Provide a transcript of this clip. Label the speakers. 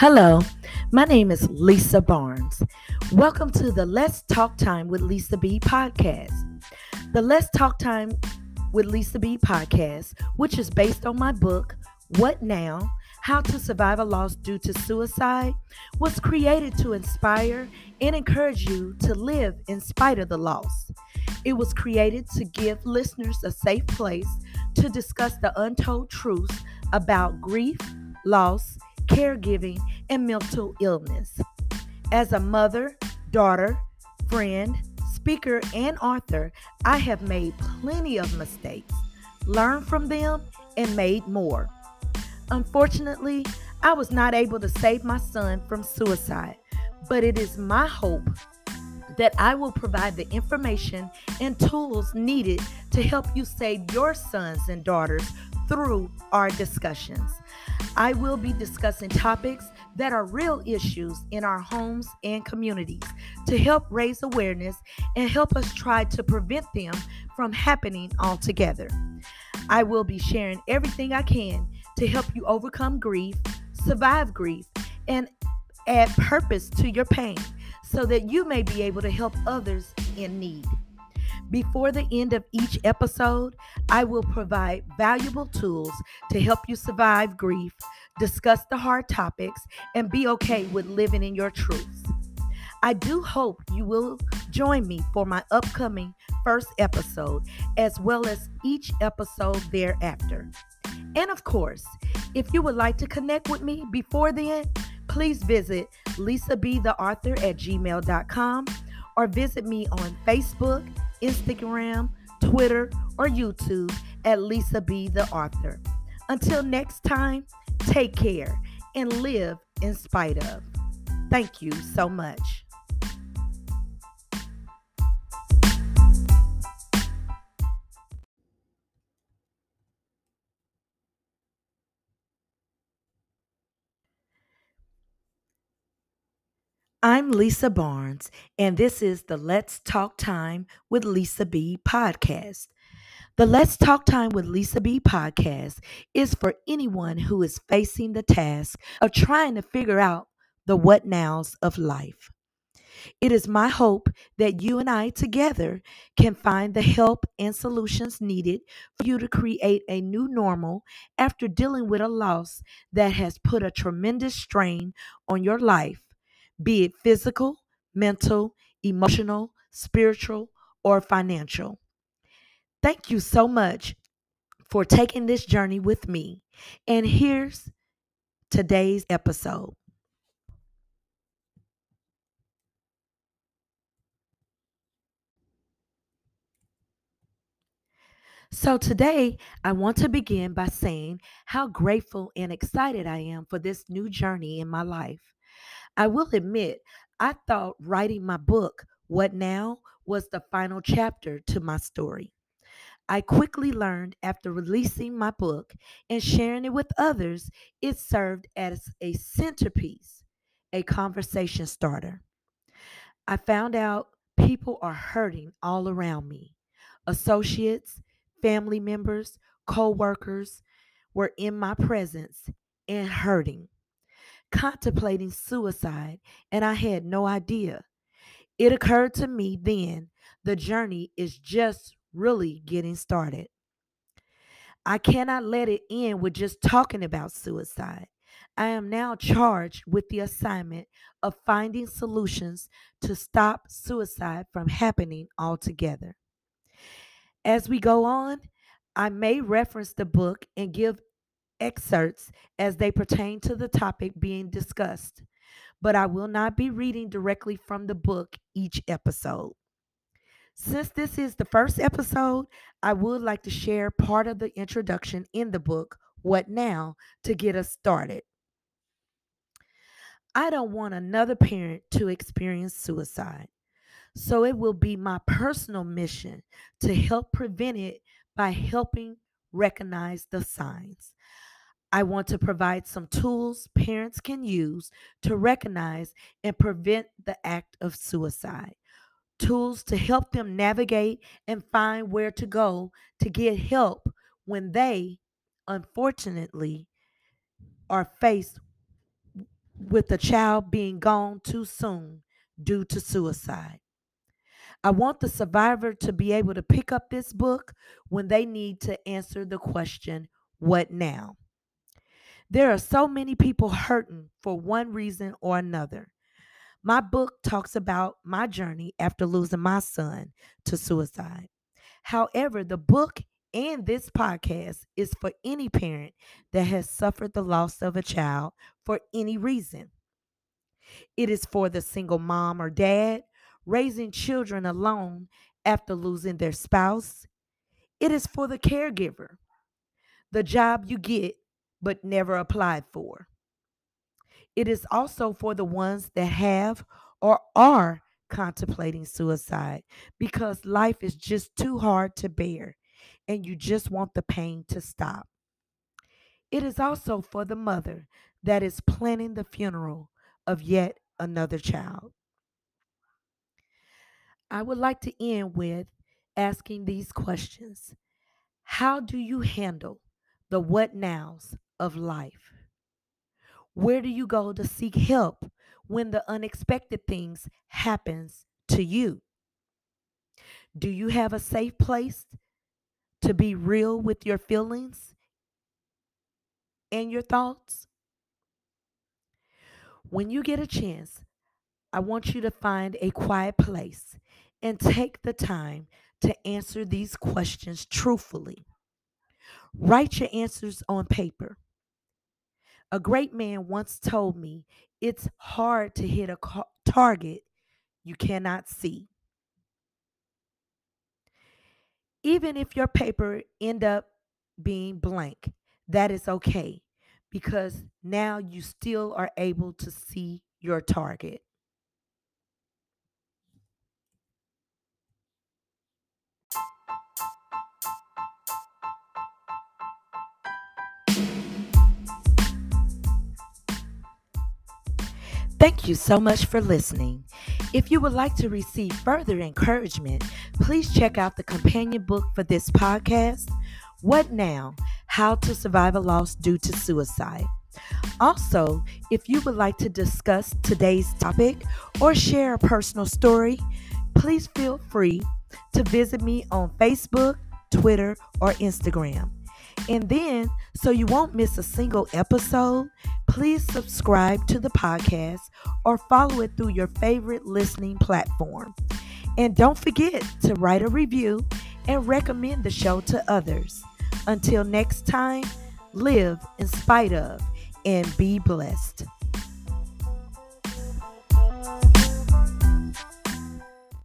Speaker 1: Hello, my name is Lisa Barnes. Welcome to the Let's Talk Time with Lisa B podcast. The Let's Talk Time with Lisa B podcast, which is based on my book, What Now? How to Survive a Loss Due to Suicide, was created to inspire and encourage you to live in spite of the loss. It was created to give listeners a safe place to discuss the untold truths about grief, loss, caregiving, and mental illness. As a mother, daughter, friend, speaker, and author, I have made plenty of mistakes, learned from them, and made more. Unfortunately, I was not able to save my son from suicide, but it is my hope that I will provide the information and tools needed to help you save your sons and daughters through our discussions. I will be discussing topics that are real issues in our homes and communities to help raise awareness and help us try to prevent them from happening altogether. I will be sharing everything I can to help you overcome grief, survive grief, and add purpose to your pain so that you may be able to help others in need. Before the end of each episode, I will provide valuable tools to help you survive grief, discuss the hard topics, and be okay with living in your truths. I do hope you will join me for my upcoming first episode, as well as each episode thereafter. And of course, if you would like to connect with me before then, please visit lisabtheauthor at gmail.com or visit me on Facebook, Instagram, Twitter, or YouTube at Lisa B. The Author. Until next time, take care and live in spite of. Thank you so much. I'm Lisa Barnes, and this is the Let's Talk Time with Lisa B podcast. The Let's Talk Time with Lisa B podcast is for anyone who is facing the task of trying to figure out the what nows of life. It is my hope that you and I together can find the help and solutions needed for you to create a new normal after dealing with a loss that has put a tremendous strain on your life be it physical, mental, emotional, spiritual, or financial. Thank you so much for taking this journey with me. And here's today's episode. So, today I want to begin by saying how grateful and excited I am for this new journey in my life. I will admit, I thought writing my book, What Now, was the final chapter to my story. I quickly learned after releasing my book and sharing it with others, it served as a centerpiece, a conversation starter. I found out people are hurting all around me. Associates, family members, co workers were in my presence and hurting contemplating suicide, and I had no idea. It occurred to me then the journey is just really getting started. I cannot let it end with just talking about suicide. I am now charged with the assignment of finding solutions to stop suicide from happening altogether. As we go on, I may reference the book and give excerpts as they pertain to the topic being discussed, but I will not be reading directly from the book each episode. Since this is the first episode, I would like to share part of the introduction in the book, What Now, to get us started. I don't want another parent to experience suicide, so it will be my personal mission to help prevent it by helping recognize the signs. I want to provide some tools parents can use to recognize and prevent the act of suicide. Tools to help them navigate and find where to go to get help when they, unfortunately, are faced with a child being gone too soon due to suicide. I want the survivor to be able to pick up this book when they need to answer the question, What now? There are so many people hurting for one reason or another. My book talks about my journey after losing my son to suicide. However, the book and this podcast is for any parent that has suffered the loss of a child for any reason. It is for the single mom or dad raising children alone after losing their spouse. It is for the caregiver, the job you get but never applied for. It is also for the ones that have or are contemplating suicide because life is just too hard to bear and you just want the pain to stop. It is also for the mother that is planning the funeral of yet another child. I would like to end with asking these questions How do you handle the what nows of life? Where do you go to seek help when the unexpected things happens to you? Do you have a safe place to be real with your feelings and your thoughts? When you get a chance, I want you to find a quiet place and take the time to answer these questions truthfully. Write your answers on paper. A great man once told me it's hard to hit a target you cannot see. Even if your paper end up being blank, that is okay because now you still are able to see your target. Thank you so much for listening. If you would like to receive further encouragement, please check out the companion book for this podcast, What Now? How to Survive a Loss Due to Suicide. Also, if you would like to discuss today's topic or share a personal story, please feel free to visit me on Facebook, Twitter, or Instagram. And then, so you won't miss a single episode, please subscribe to the podcast or follow it through your favorite listening platform. And don't forget to write a review and recommend the show to others. Until next time, live in spite of and be blessed.